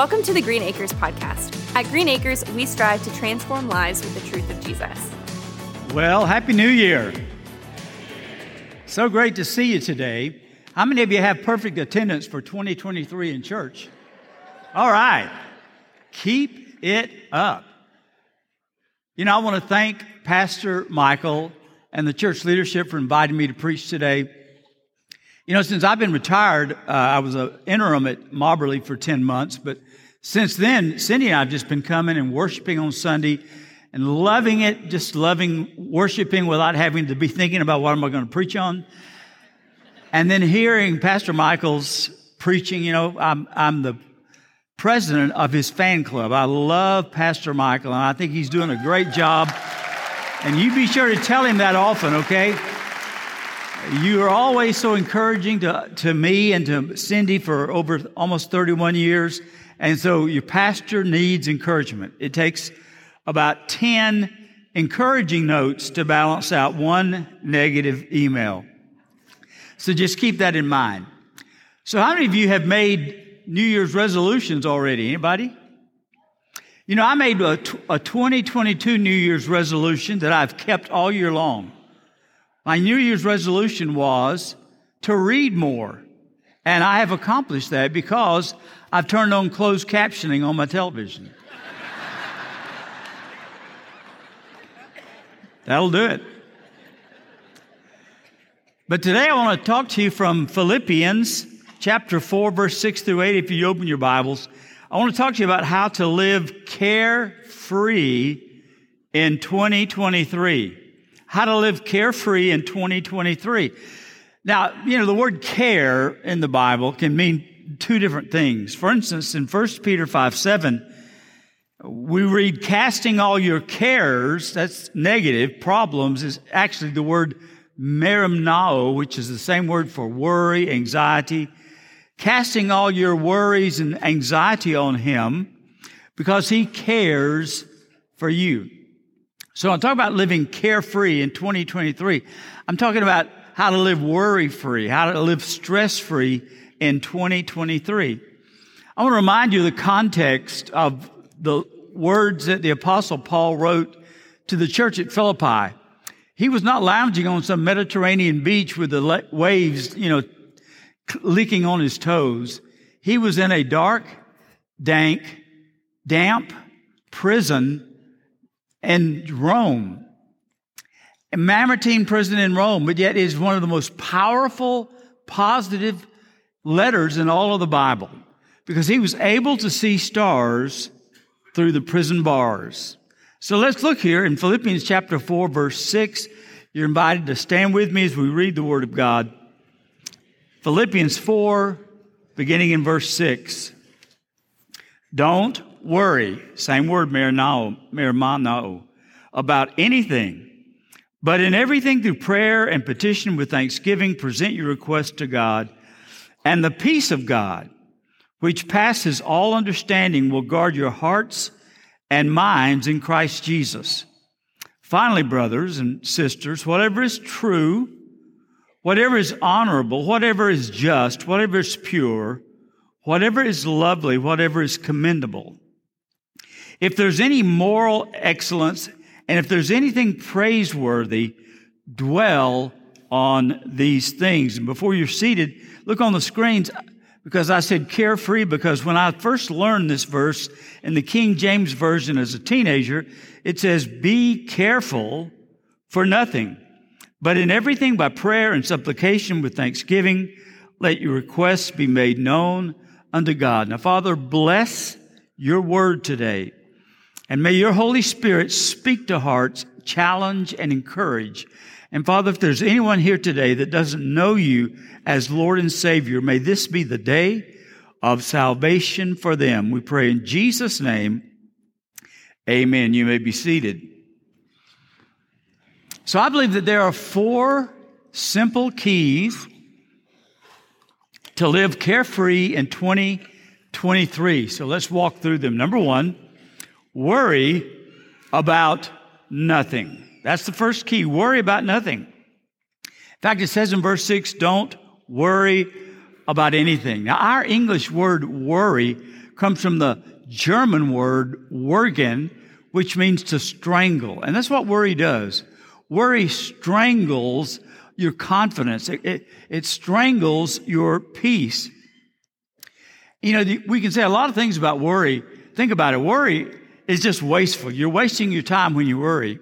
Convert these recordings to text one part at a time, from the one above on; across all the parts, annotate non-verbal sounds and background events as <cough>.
Welcome to the Green Acres podcast. At Green Acres, we strive to transform lives with the truth of Jesus. Well, Happy New Year. So great to see you today. How many of you have perfect attendance for 2023 in church? All right. Keep it up. You know, I want to thank Pastor Michael and the church leadership for inviting me to preach today. You know, since I've been retired, uh, I was an interim at Mobberly for 10 months, but since then, Cindy and I have just been coming and worshiping on Sunday and loving it, just loving worshiping without having to be thinking about what am I going to preach on. And then hearing Pastor Michael's preaching, you know, I'm, I'm the president of his fan club. I love Pastor Michael, and I think he's doing a great job. And you be sure to tell him that often, okay? You are always so encouraging to, to me and to Cindy for over almost 31 years. And so your pastor needs encouragement. It takes about 10 encouraging notes to balance out one negative email. So just keep that in mind. So how many of you have made New Year's resolutions already? Anybody? You know, I made a, a 2022 New Year's resolution that I've kept all year long. My New Year's resolution was to read more. And I have accomplished that because I've turned on closed captioning on my television. That'll do it. But today I want to talk to you from Philippians chapter 4, verse 6 through 8. If you open your Bibles, I want to talk to you about how to live carefree in 2023 how to live carefree in 2023. Now, you know, the word care in the Bible can mean two different things. For instance, in 1 Peter 5 7, we read, casting all your cares, that's negative, problems, is actually the word merimnao, which is the same word for worry, anxiety. Casting all your worries and anxiety on Him because He cares for you. So I'm talking about living carefree in 2023. I'm talking about how to live worry free, how to live stress free in 2023. I want to remind you the context of the words that the apostle Paul wrote to the church at Philippi. He was not lounging on some Mediterranean beach with the waves, you know, leaking on his toes. He was in a dark, dank, damp prison in Rome. A Mamertine prison in Rome, but yet is one of the most powerful, positive letters in all of the Bible because he was able to see stars through the prison bars. So let's look here in Philippians chapter 4, verse 6. You're invited to stand with me as we read the Word of God. Philippians 4, beginning in verse 6. Don't worry, same word, merimnao, about anything. But in everything through prayer and petition with thanksgiving, present your requests to God. And the peace of God, which passes all understanding, will guard your hearts and minds in Christ Jesus. Finally, brothers and sisters, whatever is true, whatever is honorable, whatever is just, whatever is pure, whatever is lovely, whatever is commendable, if there's any moral excellence and if there's anything praiseworthy, dwell on these things. And before you're seated, look on the screens because I said carefree because when I first learned this verse in the King James Version as a teenager, it says, be careful for nothing, but in everything by prayer and supplication with thanksgiving, let your requests be made known unto God. Now, Father, bless your word today. And may your Holy Spirit speak to hearts, challenge, and encourage. And Father, if there's anyone here today that doesn't know you as Lord and Savior, may this be the day of salvation for them. We pray in Jesus' name. Amen. You may be seated. So I believe that there are four simple keys to live carefree in 2023. So let's walk through them. Number one, Worry about nothing. That's the first key. Worry about nothing. In fact, it says in verse 6, don't worry about anything. Now, our English word worry comes from the German word würgen, which means to strangle. And that's what worry does. Worry strangles your confidence. It, it, it strangles your peace. You know, we can say a lot of things about worry. Think about it. Worry is just wasteful. You're wasting your time when you worry.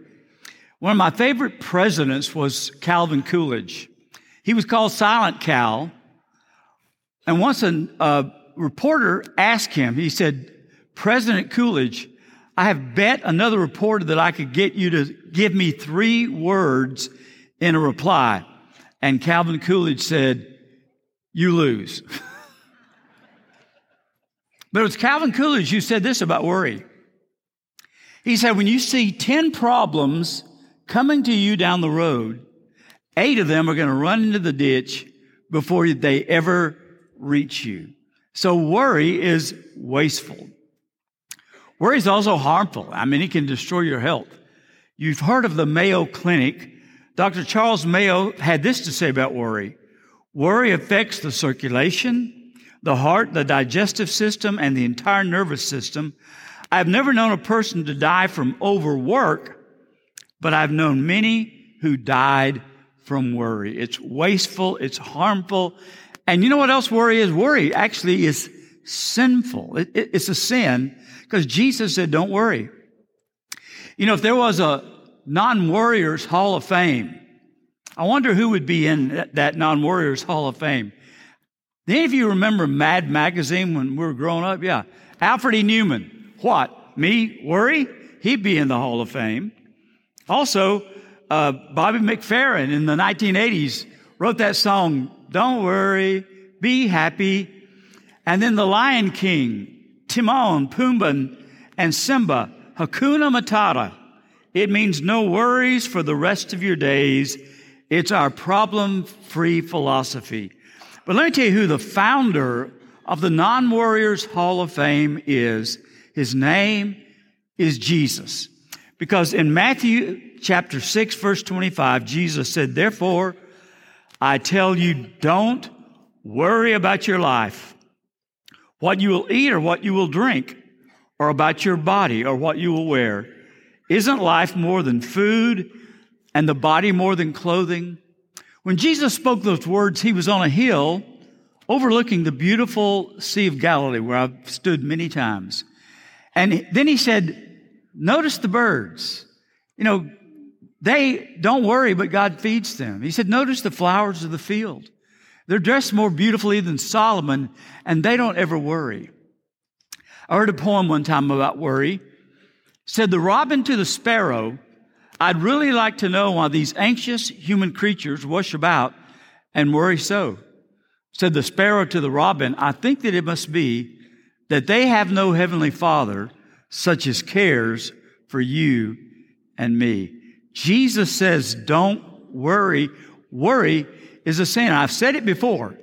One of my favorite presidents was Calvin Coolidge. He was called Silent Cal. And once a, reporter asked him, he said, President Coolidge, I have bet another reporter that I could get you to give me three words in a reply. And Calvin Coolidge said, You lose. <laughs> but it was Calvin Coolidge who said this about worry. He said, When you see 10 problems coming to you down the road, eight of them are going to run into the ditch before they ever reach you. So worry is wasteful. Worry is also harmful. I mean, it can destroy your health. You've heard of the Mayo Clinic. Dr. Charles Mayo had this to say about worry. Worry affects the circulation, the heart, the digestive system, and the entire nervous system. I've never known a person to die from overwork, but I've known many who died from worry. It's wasteful, it's harmful. And you know what else worry is? Worry actually is sinful. It, it, it's a sin because Jesus said, don't worry. You know, if there was a non-warriors hall of fame, I wonder who would be in that non-warriors hall of fame. any of you remember Mad Magazine when we were growing up? Yeah. Alfred E. Neuman. What? Me? Worry? He'd be in the hall of fame. Also, uh, Bobby McFerrin in the 1980s wrote that song, Don't Worry, Be Happy. And then the Lion King, Timon, Pumbaa, and Simba, Hakuna Matata. It means no worries for the rest of your days. It's our problem free philosophy. But let me tell you who the founder of the Non Warriors Hall of Fame is. His name is Jesus. Because in Matthew chapter 6, verse 25, Jesus said, Therefore, I tell you, don't worry about your life what you will eat or what you will drink, or about your body or what you will wear. Isn't life more than food and the body more than clothing? When Jesus spoke those words, he was on a hill overlooking the beautiful Sea of Galilee where I've stood many times. And then he said, Notice the birds. You know, they don't worry, but God feeds them. He said, Notice the flowers of the field. They're dressed more beautifully than Solomon, and they don't ever worry. I heard a poem one time about worry. said the robin to the sparrow, I'd really like to know why these anxious human creatures rush about and worry so. Said the sparrow to the robin, I think that it must be that they have no heavenly father such as cares for you and me. Jesus says, don't worry. Worry is a sin. I've said it before.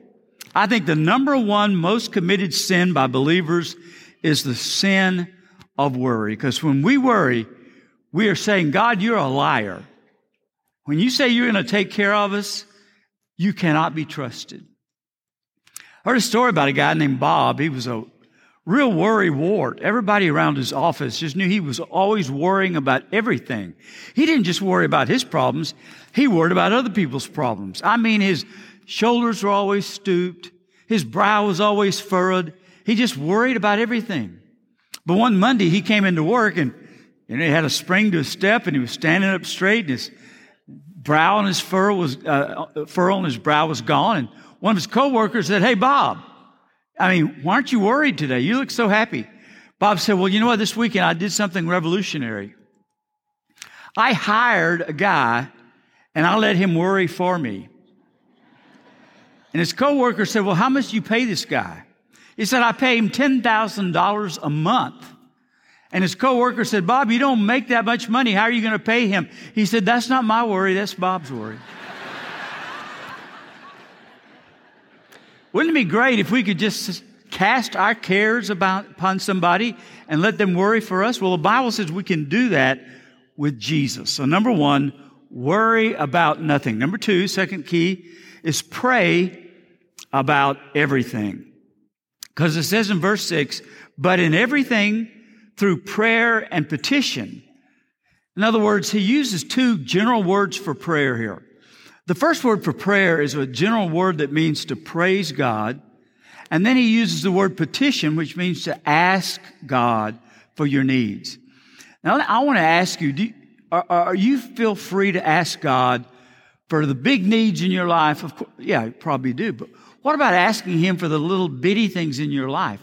I think the number one most committed sin by believers is the sin of worry. Because when we worry, we are saying, God, you're a liar. When you say you're going to take care of us, you cannot be trusted. I heard a story about a guy named Bob. He was a real worry wart. Everybody around his office just knew he was always worrying about everything. He didn't just worry about his problems, he worried about other people's problems. I mean, his shoulders were always stooped, his brow was always furrowed. He just worried about everything. But one Monday he came into work and you know, he had a spring to his step and he was standing up straight and his brow and his furrow was, uh, furrow on his brow was gone. And one of his coworkers said, Hey, Bob, I mean, why aren't you worried today? You look so happy. Bob said, Well, you know what? This weekend I did something revolutionary. I hired a guy and I let him worry for me. And his coworker said, Well, how much do you pay this guy? He said, I pay him $10,000 a month. And his coworker said, Bob, you don't make that much money. How are you going to pay him? He said, That's not my worry, that's Bob's worry. Wouldn't it be great if we could just cast our cares about, upon somebody and let them worry for us? Well, the Bible says we can do that with Jesus. So, number one, worry about nothing. Number two, second key, is pray about everything. Because it says in verse 6, but in everything through prayer and petition. In other words, he uses two general words for prayer here. The first word for prayer is a general word that means to praise God. And then he uses the word petition, which means to ask God for your needs. Now, I want to ask you, do you are, are, you feel free to ask God for the big needs in your life? Of course, yeah, you probably do. But what about asking Him for the little bitty things in your life?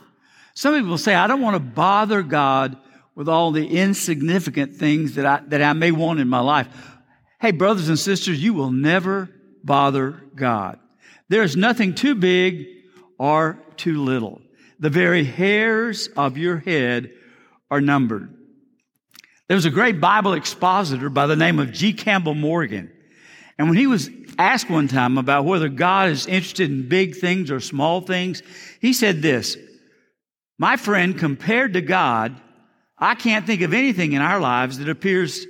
Some people say, I don't want to bother God with all the insignificant things that I, that I may want in my life. Hey, brothers and sisters, you will never bother God. There's nothing too big or too little. The very hairs of your head are numbered. There was a great Bible expositor by the name of G. Campbell Morgan. And when he was asked one time about whether God is interested in big things or small things, he said this My friend, compared to God, I can't think of anything in our lives that appears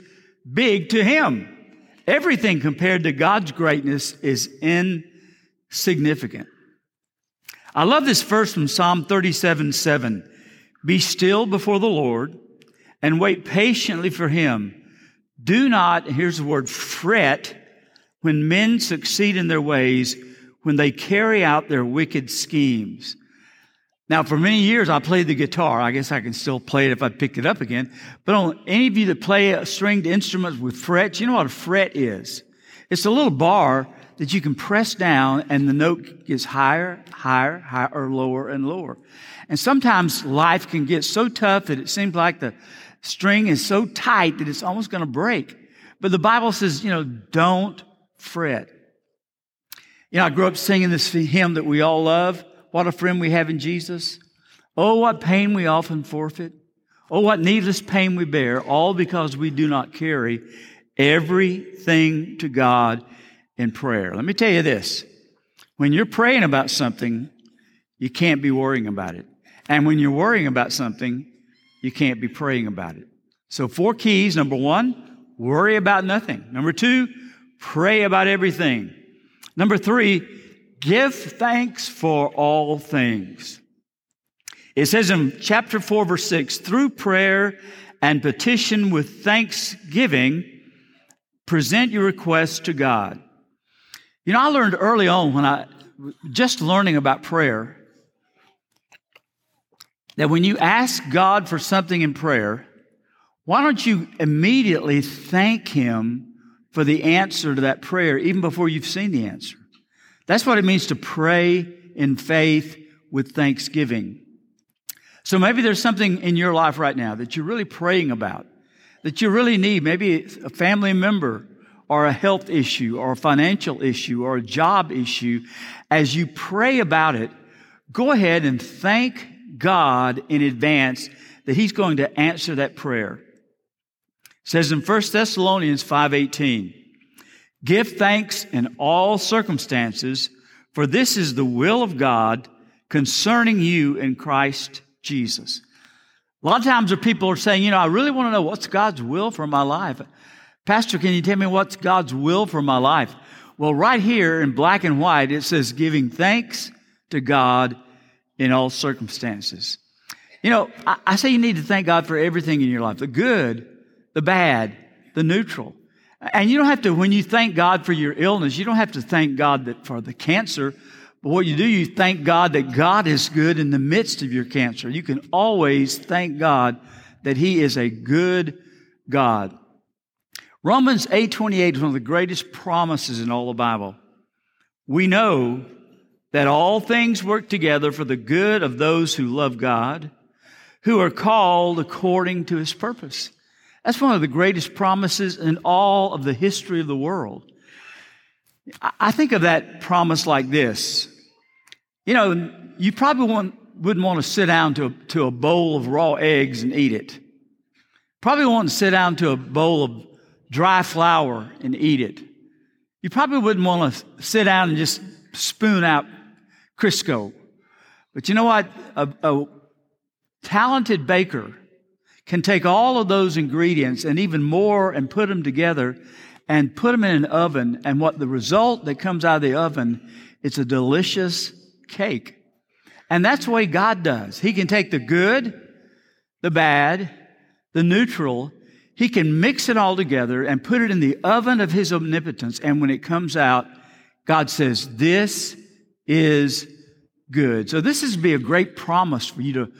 big to him. Everything compared to God's greatness is insignificant. I love this verse from Psalm 37 7. Be still before the Lord and wait patiently for him. Do not, here's the word, fret when men succeed in their ways, when they carry out their wicked schemes. Now, for many years, I played the guitar. I guess I can still play it if I picked it up again. But on any of you that play stringed instruments with frets, you know what a fret is? It's a little bar that you can press down and the note gets higher, higher, higher, or lower and lower. And sometimes life can get so tough that it seems like the string is so tight that it's almost going to break. But the Bible says, you know, don't fret. You know, I grew up singing this hymn that we all love. What a friend we have in Jesus. Oh, what pain we often forfeit. Oh, what needless pain we bear, all because we do not carry everything to God in prayer. Let me tell you this. When you're praying about something, you can't be worrying about it. And when you're worrying about something, you can't be praying about it. So, four keys. Number one, worry about nothing. Number two, pray about everything. Number three, give thanks for all things. It says in chapter 4, verse 6 through prayer and petition with thanksgiving, present your requests to God. You know, I learned early on when I just learning about prayer that when you ask God for something in prayer, why don't you immediately thank Him for the answer to that prayer, even before you've seen the answer? That's what it means to pray in faith with thanksgiving. So maybe there's something in your life right now that you're really praying about, that you really need, maybe a family member or a health issue or a financial issue or a job issue. As you pray about it, go ahead and thank God in advance that he's going to answer that prayer. It says in 1 Thessalonians 5:18, "Give thanks in all circumstances, for this is the will of God concerning you in Christ Jesus." A lot of times people are saying, you know, I really want to know what's God's will for my life. Pastor, can you tell me what's God's will for my life? Well, right here in black and white, it says giving thanks to God in all circumstances. You know, I, I, say you need to thank God for everything in your life the good, the bad, the neutral. And you don't have to, when you thank God for your illness, you don't have to thank God that for the cancer. But what you do, you thank God that God is good in the midst of your cancer. You can always thank God that He is a good God. Romans 8:28 is one of the greatest promises in all the Bible. We know that all things work together for the good of those who love God, who are called according to his purpose. That's one of the greatest promises in all of the history of the world. I think of that promise like this. You know, you probably wouldn't want to sit down to a, to a bowl of raw eggs and eat it. Probably to sit down to a bowl of dry flour and eat it. You probably wouldn't want to sit down and just spoon out Crisco. But you know what? A, a talented baker can take all of those ingredients and even more and put them together and put them in an oven. And what the result that comes out of the oven, it's a delicious cake. And that's the way God does. He can take the good, the bad, the neutral, he can mix it all together and put it in the oven of his omnipotence. And when it comes out, God says, This is good. So this is be a great promise for you to,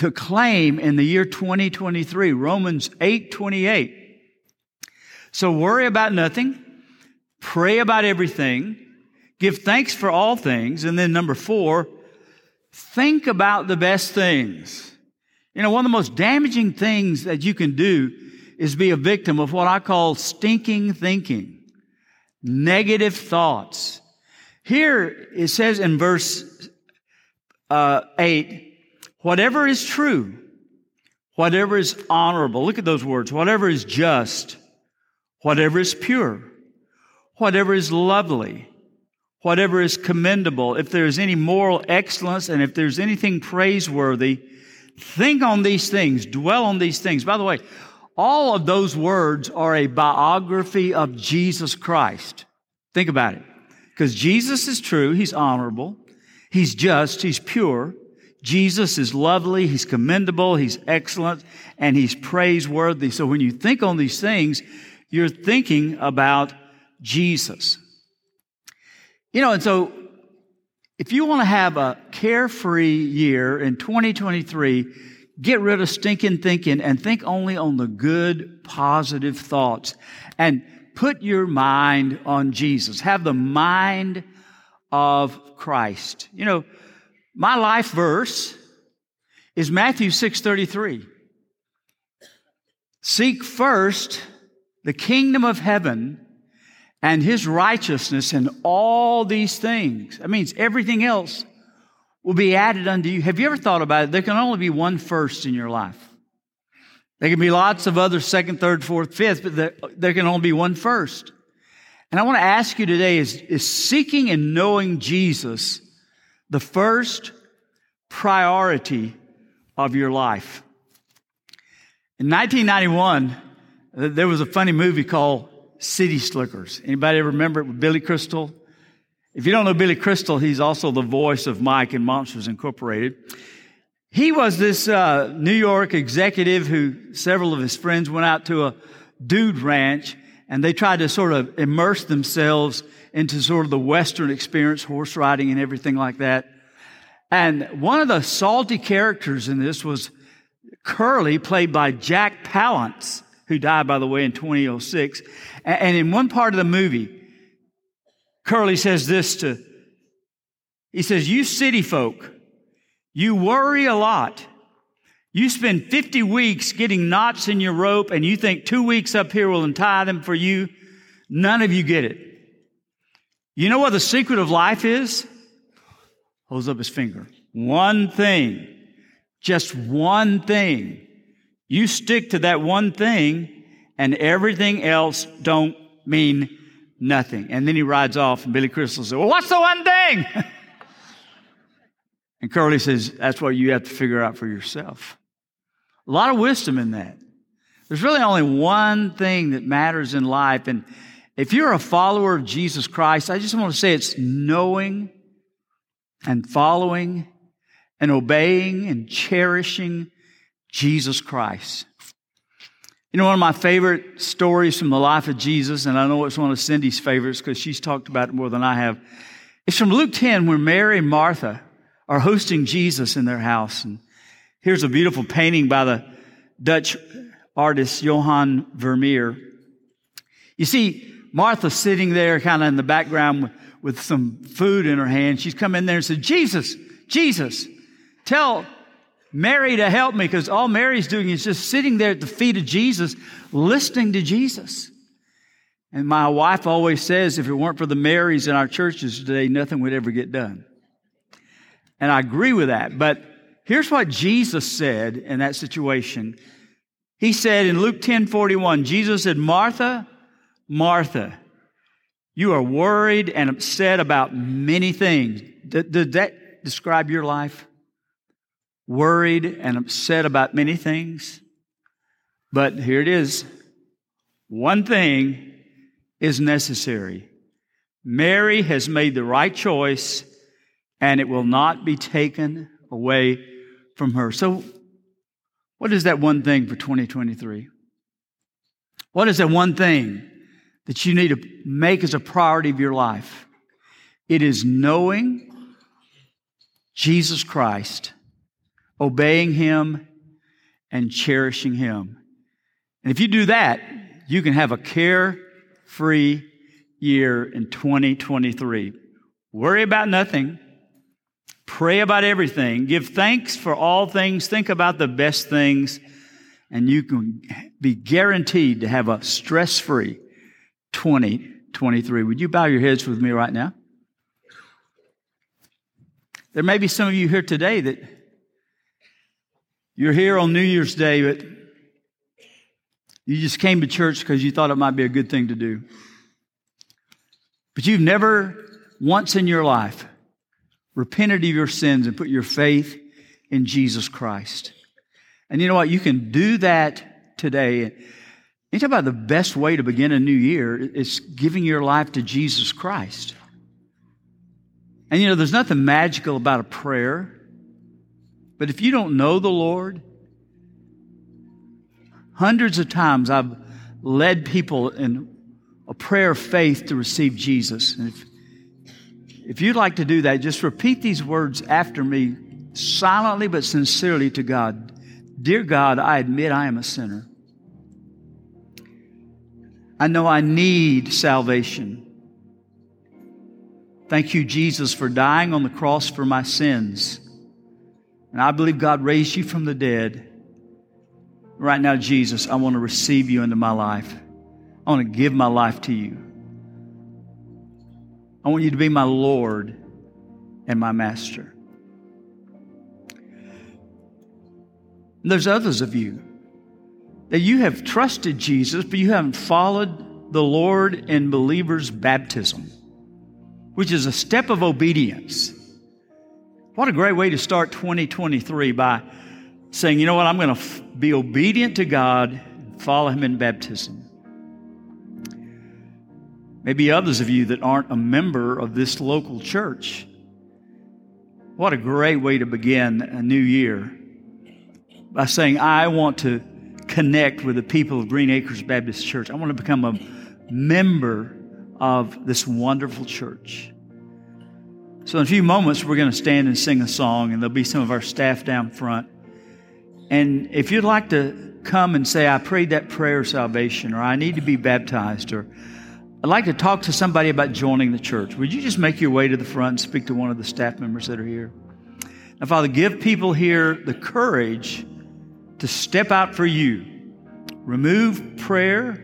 to claim in the year 2023, Romans 8 28. So worry about nothing, pray about everything, give thanks for all things, and then number four, think about the best things. You know, one of the most damaging things that you can do is be a victim of what I call stinking thinking, negative thoughts. Here it says in verse uh, 8, whatever is true, whatever is honorable, look at those words, whatever is just, whatever is pure, whatever is lovely, whatever is commendable, if there is any moral excellence and if there's anything praiseworthy, think on these things, dwell on these things. By the way, all of those words are a biography of Jesus Christ. Think about it. Because Jesus is true, He's honorable, He's just, He's pure. Jesus is lovely, He's commendable, He's excellent, and He's praiseworthy. So when you think on these things, you're thinking about Jesus. You know, and so if you want to have a carefree year in 2023, get rid of stinking thinking and think only on the good, positive thoughts. And put your mind on Jesus. Have the mind of Christ. You know, my life verse is Matthew 6:33. Seek first the kingdom of heaven and his righteousness and all these things. That means everything else will be added unto you. Have you ever thought about it? There can only be one first in your life. There can be lots of other second, third, fourth, fifth, but there, there can only be one first. And I want to ask you today is, is seeking and knowing Jesus the first priority of your life? In 1991, there was a funny movie called City Slickers. Anybody remember it with Billy Crystal? If you don't know Billy Crystal, he's also the voice of Mike in Monsters Incorporated. He was this uh, New York executive who several of his friends went out to a dude ranch and they tried to sort of immerse themselves into sort of the Western experience, horse riding and everything like that. And one of the salty characters in this was Curly, played by Jack Palance who died, by the way, in 2006. And in one part of the movie, Curly says this to, he says, You city folk, you worry a lot. You spend 50 weeks getting knots in your rope and you think two weeks up here will untie them for you. None of you get it. You know what the secret of life is? Holds up his finger. One thing. Just one thing. You stick to that one thing and everything else don't mean nothing. And then he rides off and Billy Crystal says, well, what's the one thing? <laughs> and Curly says, that's what you have to figure out for yourself. A lot of wisdom in that. There's really only one thing that matters in life. And if you're a follower of Jesus Christ, I just want to say it's knowing and following and obeying and cherishing Jesus Christ. You know, one of my favorite stories from the life of Jesus, and I know it's one of Cindy's favorites because she's talked about it more than I have. It's from Luke 10 where Mary and Martha are hosting Jesus in their house. And here's a beautiful painting by the Dutch artist Johan Vermeer. You see, Martha sitting there kind of in the background with, with some food in her hand. She's come in there and said, Jesus, Jesus, tell Mary to help me because all Mary's doing is just sitting there at the feet of Jesus, listening to Jesus. And my wife always says if it weren't for the Marys in our churches today, nothing would ever get done. And I agree with that. But here's what Jesus said in that situation. He said in Luke 10 41, Jesus said, Martha, Martha, you are worried and upset about many things. Did, that describe your life? worried and upset about many things. But here it is. One thing is necessary. Mary has made the right choice, and it will not be taken away from her. So, what is that one thing for 2023? What is that one thing that you need to make as a priority of your life? It is knowing Jesus Christ, obeying Him, and cherishing Him. And if you do that, you can have a care free year in 2023. Worry about nothing. Pray about everything. Give thanks for all things. Think about the best things. And you can be guaranteed to have a stress free 2023. Would you bow your heads with me right now? There may be some of you here today that you're here on New Year's Day, but you just came to church because you thought it might be a good thing to do. But you've never once in your life repented of your sins and put your faith in Jesus Christ. And you know what? You can do that today. You talk about the best way to begin a new year is giving your life to Jesus Christ. And you know, there's nothing magical about a prayer. But if you don't know the Lord, hundreds of times I've led people in a prayer of faith to receive Jesus. And if, if you'd like to do that, just repeat these words after me silently but sincerely to God. Dear God, I admit I am a sinner. I know I need salvation. Thank you, Jesus, for dying on the cross for my sins. And I believe God raised you from the dead. Right now, Jesus, I want to receive you into my life. I want to give my life to you. I want you to be my Lord and my master. And there's others of you that you have trusted Jesus, but you haven't followed the Lord in believers' baptism, which is a step of obedience. What a great way to start 2023 by saying, you know what, I'm going to f- be obedient to God and follow Him in baptism. Maybe others of you that aren't a member of this local church. What a great way to begin a new year by saying, I want to connect with the people of Green Acres Baptist Church. I want to become a member of this wonderful church. So, in a few moments, we're going to stand and sing a song, and there'll be some of our staff down front. And if you'd like to come and say, I prayed that prayer of salvation, or I need to be baptized, or I'd like to talk to somebody about joining the church, would you just make your way to the front and speak to one of the staff members that are here? Now, Father, give people here the courage to step out for you. Remove prayer,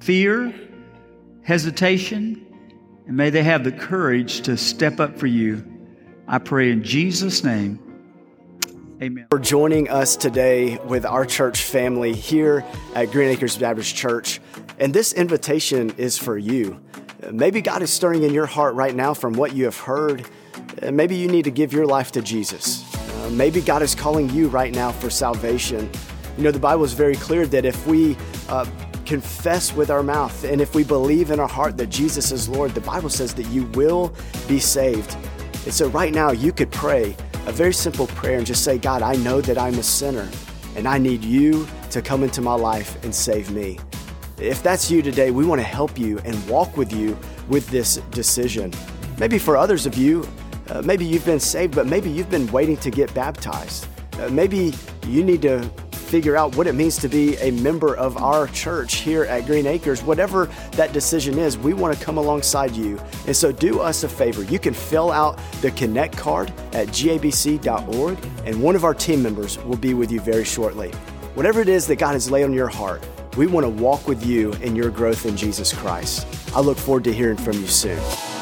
fear, hesitation, and may they have the courage to step up for you. I pray in Jesus' name. Amen. For joining us today with our church family here at Green Acres Baptist Church. And this invitation is for you. Maybe God is stirring in your heart right now from what you have heard. Maybe you need to give your life to Jesus. Uh, maybe God is calling you right now for salvation. You know, the Bible is very clear that if we uh, confess with our mouth and if we believe in our heart that Jesus is Lord, the Bible says that you will be saved. And so, right now, you could pray a very simple prayer and just say, God, I know that I'm a sinner and I need you to come into my life and save me. If that's you today, we want to help you and walk with you with this decision. Maybe for others of you, uh, maybe you've been saved, but maybe you've been waiting to get baptized. Uh, maybe you need to figure out what it means to be a member of our church here at Green Acres. Whatever that decision is, we want to come alongside you. And so do us a favor. You can fill out the Connect card at gabc.org, and one of our team members will be with you very shortly. Whatever it is that God has laid on your heart, we want to walk with you in your growth in Jesus Christ. I look forward to hearing from you soon.